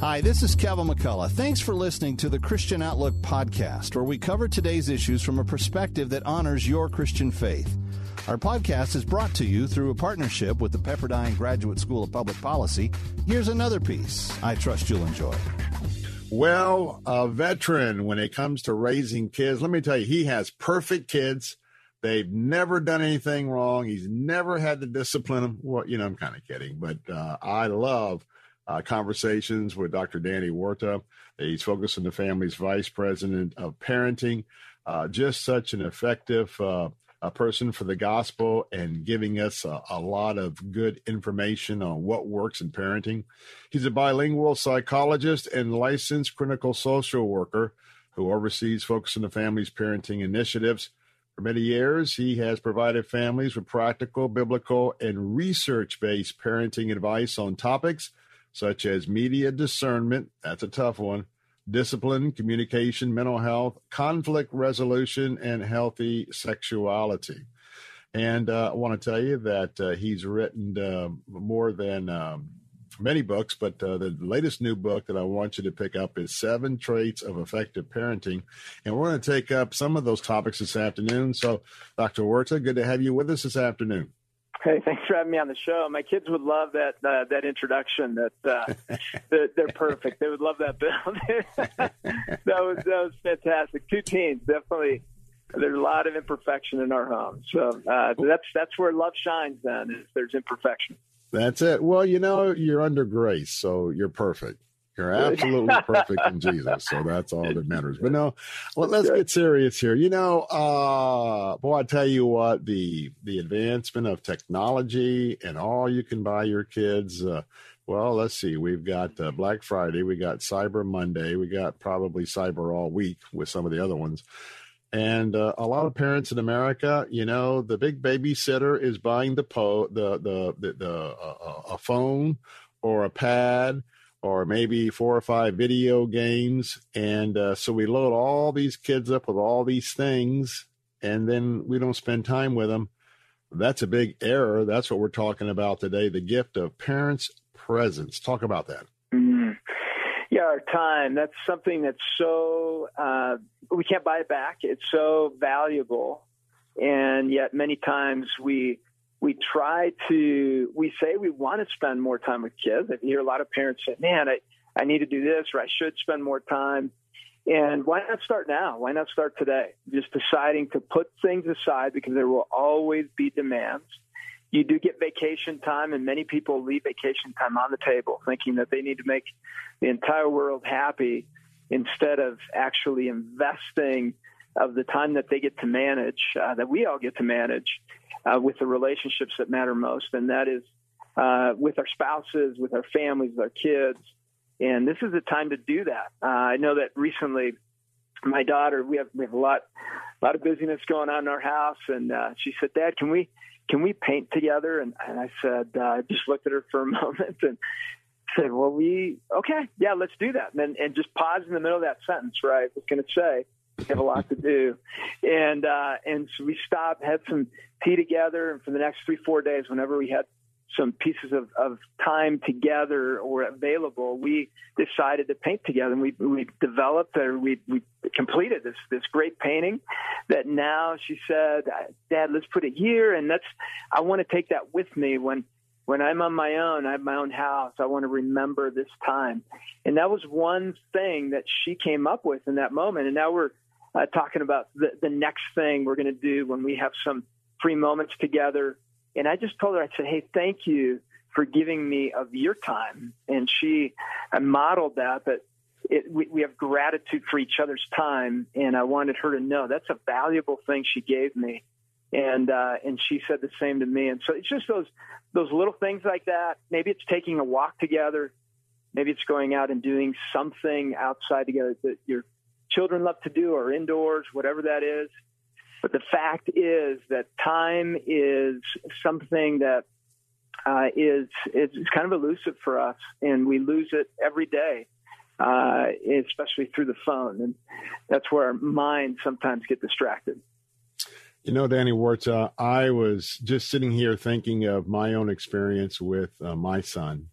Hi, this is Kevin McCullough. Thanks for listening to the Christian Outlook podcast, where we cover today's issues from a perspective that honors your Christian faith. Our podcast is brought to you through a partnership with the Pepperdine Graduate School of Public Policy. Here's another piece I trust you'll enjoy. Well, a veteran when it comes to raising kids, let me tell you, he has perfect kids. They've never done anything wrong. He's never had to discipline them. Well, you know, I'm kind of kidding, but uh, I love uh, conversations with Dr. Danny Huerta. He's Focus on the Family's vice president of parenting. Uh, just such an effective uh, person for the gospel and giving us a, a, lot of good information on what works in parenting. He's a bilingual psychologist and licensed clinical social worker who oversees Focus on the Family's parenting initiatives. For many years, he has provided families with practical, biblical, and research based parenting advice on topics such as media discernment, that's a tough one, discipline, communication, mental health, conflict resolution, and healthy sexuality. And uh, I want to tell you that uh, he's written uh, more than um, many books, but uh, the latest new book that I want you to pick up is Seven Traits of Effective Parenting. And we're going to take up some of those topics this afternoon. So, Dr. Huerta, good to have you with us this afternoon. Hey, thanks for having me on the show. My kids would love that uh, that introduction. That uh, they're, they're, perfect. They would love that, Bill. that was that was fantastic. Two teens, definitely. There's a lot of imperfection in our home, so uh, that's that's where love shines. Then, is there's imperfection. That's it. Well, you know, you're under grace, so you're perfect. You're absolutely perfect in Jesus. So that's all that matters. But no, well, let's get serious here. You know, uh, boy, I tell you what, the the advancement of technology and all you can buy your kids. Uh, well, let's see. We've got uh, Black Friday, we got Cyber Monday, we got probably Cyber all week with some of the other ones. And uh, a lot of parents in America, you know, the big babysitter is buying the po the the the, the uh, a phone or a pad or maybe four or five video games. And uh, so we load all these kids up with all these things, and then we don't spend time with them. That's a big error. That's what we're talking about today the gift of parents' presence. Talk about that. Mm-hmm. Yeah, our time. That's something that's so, uh, we can't buy it back. It's so valuable. And yet, many times we we try to we say we want to spend more time with kids. I hear a lot of parents say, "Man, I I need to do this, or I should spend more time." And why not start now? Why not start today? Just deciding to put things aside because there will always be demands. You do get vacation time, and many people leave vacation time on the table, thinking that they need to make the entire world happy instead of actually investing of the time that they get to manage, uh, that we all get to manage uh, with the relationships that matter most, and that is uh, with our spouses, with our families, with our kids. And this is the time to do that. Uh, I know that recently, my daughter, we have we have a lot, a lot of busyness going on in our house, and uh, she said, "Dad, can we can we paint together?" And, and I said, uh, I just looked at her for a moment and said, "Well, we okay, yeah, let's do that." And and just pause in the middle of that sentence, right? I was going to say, we have a lot to do, and uh, and so we stopped, had some tea together, and for the next three four days, whenever we had some pieces of, of time together or available, we decided to paint together. And we we developed or we we completed this this great painting that now she said, Dad, let's put it here, and that's I want to take that with me when when I'm on my own, I have my own house, I want to remember this time. And that was one thing that she came up with in that moment. And now we're uh, talking about the, the next thing we're going to do when we have some free moments together. And I just told her, I said, hey, thank you for giving me of your time. And she I modeled that, that it, we, we have gratitude for each other's time. And I wanted her to know that's a valuable thing she gave me. And, uh, and she said the same to me. And so it's just those, those little things like that. Maybe it's taking a walk together. Maybe it's going out and doing something outside together that your children love to do or indoors, whatever that is. But the fact is that time is something that uh, is kind of elusive for us, and we lose it every day, uh, especially through the phone, and that's where our minds sometimes get distracted. You know, Danny Huerta, I was just sitting here thinking of my own experience with uh, my son,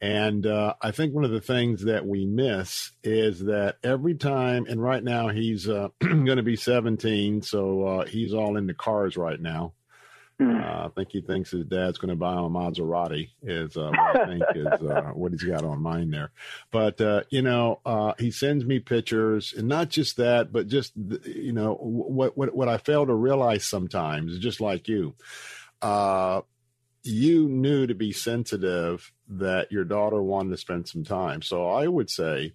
And uh, I think one of the things that we miss is that every time, and right now he's uh, going to be 17, so uh, he's all into cars right now. Uh, I think he thinks his dad's going to buy him a Maserati. Is uh, what I think is uh, what he's got on mind there. But uh, you know, uh, he sends me pictures, and not just that, but just you know what what what I fail to realize sometimes, just like you. Uh, you knew to be sensitive that your daughter wanted to spend some time. So I would say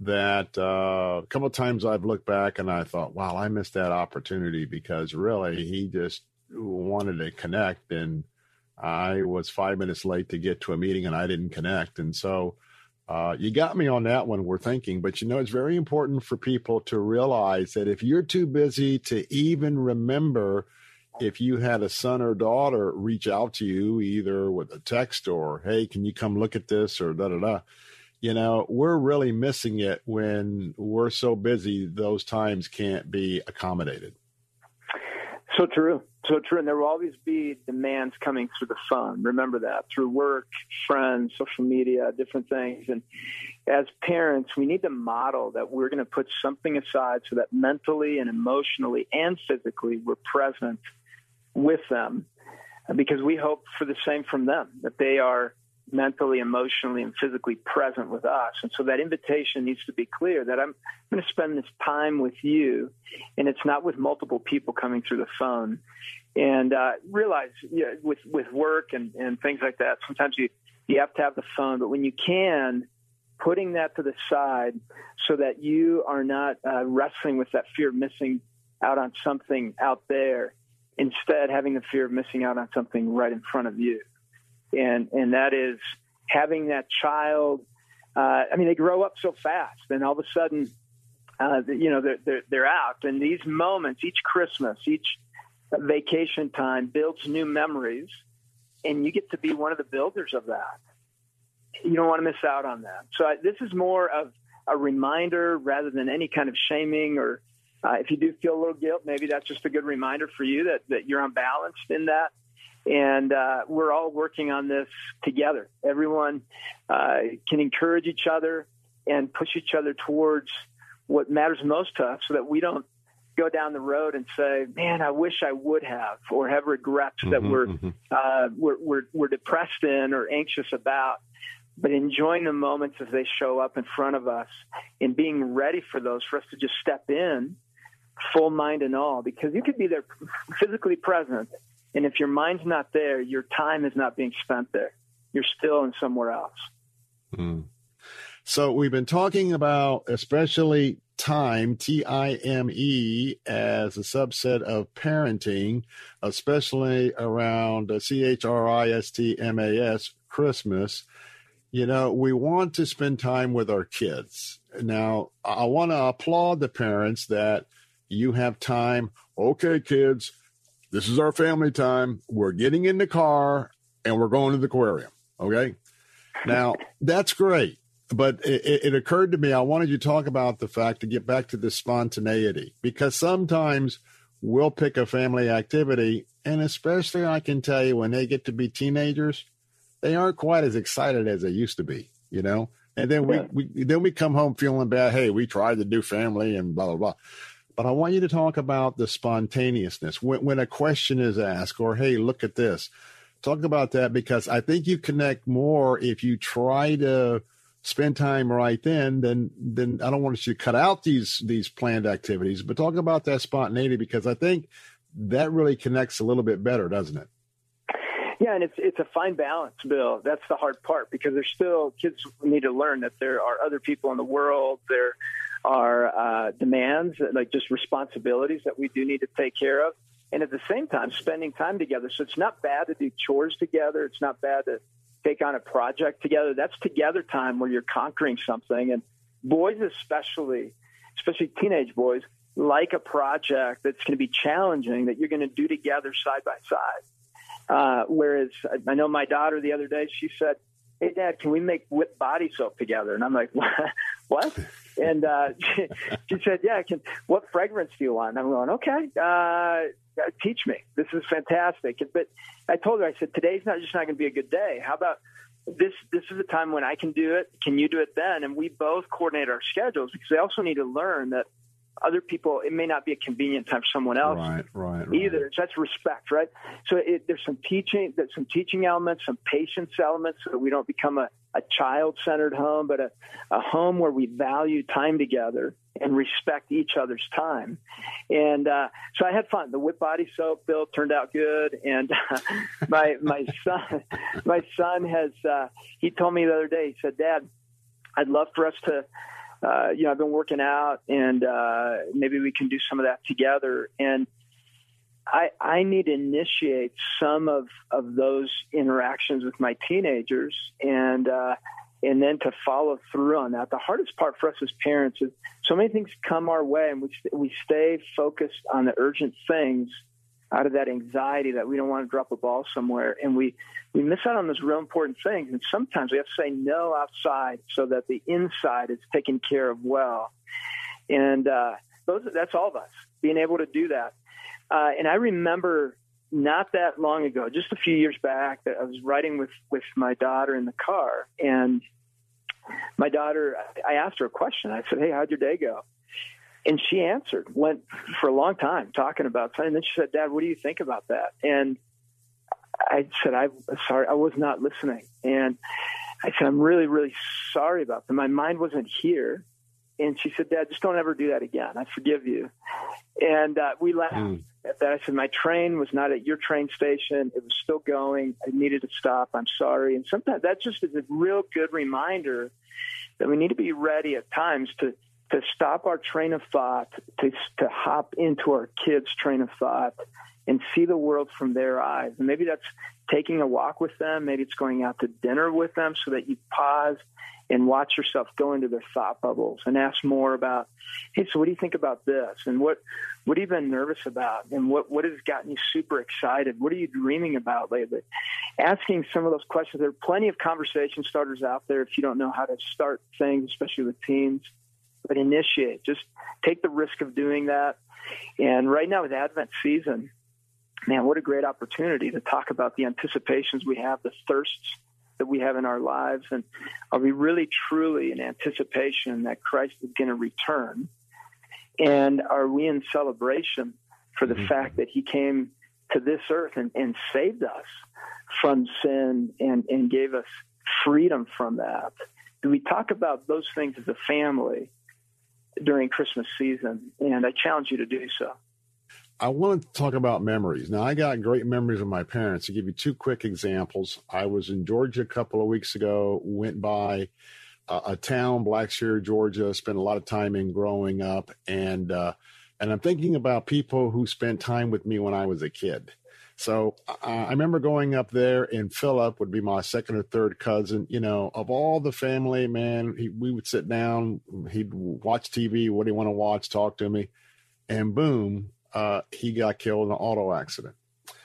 that uh, a couple of times I've looked back and I thought, wow, I missed that opportunity because really he just wanted to connect and I was five minutes late to get to a meeting and I didn't connect. And so uh, you got me on that one. We're thinking, but you know, it's very important for people to realize that if you're too busy to even remember if you had a son or daughter reach out to you either with a text or, hey, can you come look at this or da da da, you know, we're really missing it when we're so busy, those times can't be accommodated. So true. So true. And there will always be demands coming through the phone. Remember that through work, friends, social media, different things. And as parents, we need to model that we're going to put something aside so that mentally and emotionally and physically we're present with them because we hope for the same from them, that they are mentally, emotionally, and physically present with us. And so that invitation needs to be clear that I'm going to spend this time with you, and it's not with multiple people coming through the phone. And uh, realize you know, with with work and, and things like that, sometimes you you have to have the phone, but when you can, putting that to the side so that you are not uh, wrestling with that fear of missing out on something out there, instead having the fear of missing out on something right in front of you and and that is having that child. Uh, I mean, they grow up so fast, and all of a sudden, uh, you know, they're, they're they're out. And these moments, each Christmas, each vacation time, builds new memories, and you get to be one of the builders of that. You don't want to miss out on that. So I, this is more of a reminder rather than any kind of shaming or uh, if you do feel a little guilt, maybe that's just a good reminder for you that, that you're unbalanced in that and uh, we're all working on this together. Everyone uh, can encourage each other and push each other towards what matters most to us, so that we don't go down the road and say, "Man, I wish I would have," or have regrets mm-hmm, that we're, mm-hmm. uh, we're, we're we're depressed in or anxious about. But enjoying the moments as they show up in front of us, and being ready for those, for us to just step in, full mind and all, because you could be there physically present and if your mind's not there, your time is not being spent there. You're still in somewhere else. Mm. So we've been talking about especially time, T I M E, as a subset of parenting, especially around C H R I S T M A S, Christmas. You know, we want to spend time with our kids. Now, I want to applaud the parents that you have time. Okay, kids, this is our family time. We're getting in the car and we're going to the aquarium. Okay. Now, that's great. But it, it, occurred to me, I wanted you to talk about the fact to get back to the spontaneity because sometimes we'll pick a family activity, and especially I can tell you when they get to be teenagers, they aren't quite as excited as they used to be, you know? And then we, we then we come home feeling bad. Hey, we tried to do family and blah blah blah. But I want you to talk about the spontaneousness when, when a question is asked, or hey, look at this. Talk about that because I think you connect more if you try to spend time right then. Then, then I don't want you to cut out these these planned activities, but talk about that spontaneity because I think that really connects a little bit better, doesn't it? Yeah, and it's it's a fine balance, Bill. That's the hard part because there's still kids need to learn that there are other people in the world. There are uh, demands, like just responsibilities that we do need to take care of. And at the same time, spending time together. So it's not bad to do chores together. It's not bad to take on a project together. That's together time where you're conquering something. And boys, especially, especially teenage boys, like a project that's going to be challenging that you're going to do together side by side. Uh, whereas I know my daughter the other day, she said, Hey, Dad, can we make whipped body soap together? And I'm like, What? And uh, she, she, said, "Yeah, can, what fragrance do you want?" And I'm going, "Okay, uh, teach me. This is fantastic." But I told her, I said, "Today's not just not going to be a good day. How about this this is the time when I can do it. Can you do it then? And we both coordinate our schedules because they also need to learn that other people it may not be a convenient time for someone else right, right, right. either. So that's respect, right? So it, there's some teaching, there's some teaching elements, some patience elements, so that we don't become a, a child-centered home, but a, a home where we value time together and respect each other's time. And uh, so I had fun. The whip body soap bill turned out good, and uh, my my son my son has uh, he told me the other day. He said, "Dad, I'd love for us to." Uh, you know, I've been working out, and uh, maybe we can do some of that together. And I, I need to initiate some of, of those interactions with my teenagers, and uh, and then to follow through on that. The hardest part for us as parents is so many things come our way, and we we stay focused on the urgent things out of that anxiety that we don't want to drop a ball somewhere, and we we miss out on those real important things. And sometimes we have to say no outside so that the inside is taken care of well. And uh, those that's all of us being able to do that. Uh, and I remember not that long ago, just a few years back, that I was riding with with my daughter in the car, and my daughter, I asked her a question. I said, "Hey, how'd your day go?" And she answered, went for a long time talking about something. And then she said, "Dad, what do you think about that?" And I said, "I'm sorry, I was not listening." And I said, "I'm really, really sorry about that. My mind wasn't here." And she said, Dad, just don't ever do that again. I forgive you. And uh, we laughed mm. At that. I said, My train was not at your train station. It was still going. I needed to stop. I'm sorry. And sometimes that just is a real good reminder that we need to be ready at times to, to stop our train of thought, to, to hop into our kids' train of thought and see the world from their eyes. And maybe that's taking a walk with them. Maybe it's going out to dinner with them so that you pause and watch yourself go into their thought bubbles and ask more about, hey, so what do you think about this? And what what have you been nervous about? And what, what has gotten you super excited? What are you dreaming about lately? Asking some of those questions. There are plenty of conversation starters out there if you don't know how to start things, especially with teens. But initiate. Just take the risk of doing that. And right now with Advent season, man, what a great opportunity to talk about the anticipations we have, the thirsts that we have in our lives, and are we really truly in anticipation that Christ is going to return? And are we in celebration for the mm-hmm. fact that He came to this earth and, and saved us from sin and, and gave us freedom from that? Do we talk about those things as a family during Christmas season? And I challenge you to do so. I want to talk about memories. Now, I got great memories of my parents. To give you two quick examples, I was in Georgia a couple of weeks ago, went by a, a town, Blackshear, Georgia, spent a lot of time in growing up, and uh, and I'm thinking about people who spent time with me when I was a kid. So uh, I remember going up there, and Philip would be my second or third cousin. You know, of all the family, man, he, we would sit down, he'd watch TV. What do you want to watch? Talk to me, and boom, uh, he got killed in an auto accident.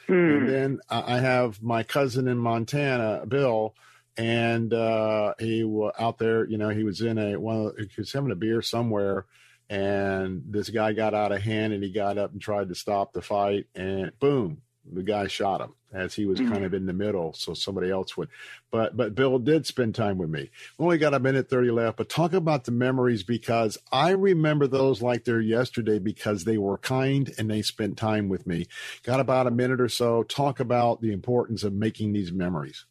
Mm. And then I have my cousin in Montana, Bill, and uh, he was out there. You know, he was in a one. Of the, he was having a beer somewhere, and this guy got out of hand, and he got up and tried to stop the fight, and boom, the guy shot him as he was mm-hmm. kind of in the middle, so somebody else would. But but Bill did spend time with me. We only got a minute thirty left, but talk about the memories because I remember those like they're yesterday because they were kind and they spent time with me. Got about a minute or so. Talk about the importance of making these memories.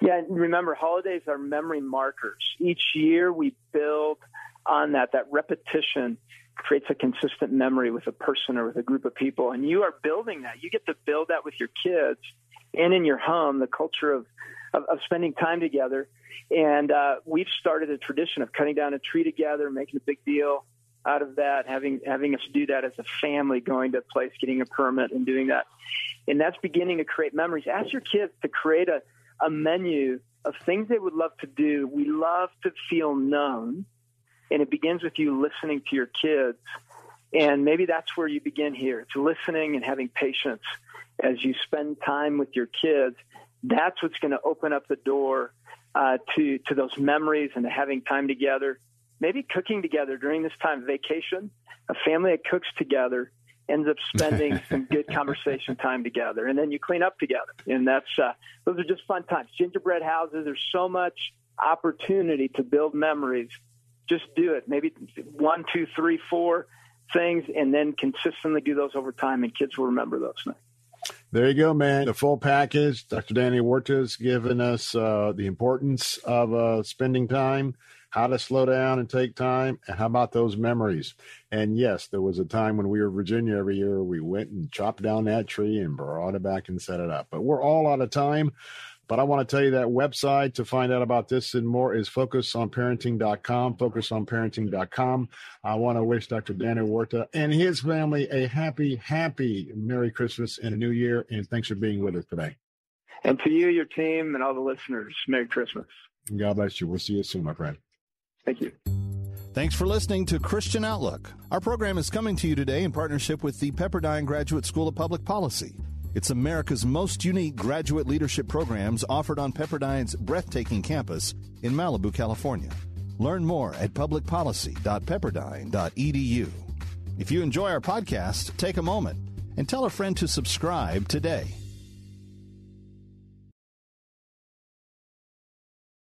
Yeah, remember holidays are memory markers. Each year we build on that that repetition creates a consistent memory with a person or with a group of people. And you are building that. You get to build that with your kids and in your home, the culture of, of, of spending time together. And uh, we've started a tradition of cutting down a tree together, making a big deal out of that, having having us do that as a family, going to a place, getting a permit, and doing that. And that's beginning to create memories. Ask your kids to create a, a menu of things they would love to do. We love to feel known and it begins with you listening to your kids. And maybe that's where you begin here. It's listening and having patience as you spend time with your kids. That's what's going to open up the door uh, to to those memories and to having time together. Maybe cooking together during this time of vacation, a family that cooks together ends up spending some good conversation time together, and then you clean up together, and that's uh, those are just fun times. Gingerbread houses. There's so much opportunity to build memories. Just do it. Maybe one, two, three, four things, and then consistently do those over time, and kids will remember those things. There you go, man. The full package. Dr. Danny Huerta's given us uh, the importance of uh, spending time, how to slow down and take time, and how about those memories. And yes, there was a time when we were in Virginia every year, we went and chopped down that tree and brought it back and set it up. But we're all out of time. But I want to tell you that website to find out about this and more is focusonparenting.com, focusonparenting.com. I want to wish Dr. Danny Huerta and his family a happy, happy Merry Christmas and a New Year. And thanks for being with us today. And to you, your team, and all the listeners, Merry Christmas. God bless you. We'll see you soon, my friend. Thank you. Thanks for listening to Christian Outlook. Our program is coming to you today in partnership with the Pepperdine Graduate School of Public Policy. It's America's most unique graduate leadership programs offered on Pepperdine's breathtaking campus in Malibu, California. Learn more at publicpolicy.pepperdine.edu. If you enjoy our podcast, take a moment and tell a friend to subscribe today.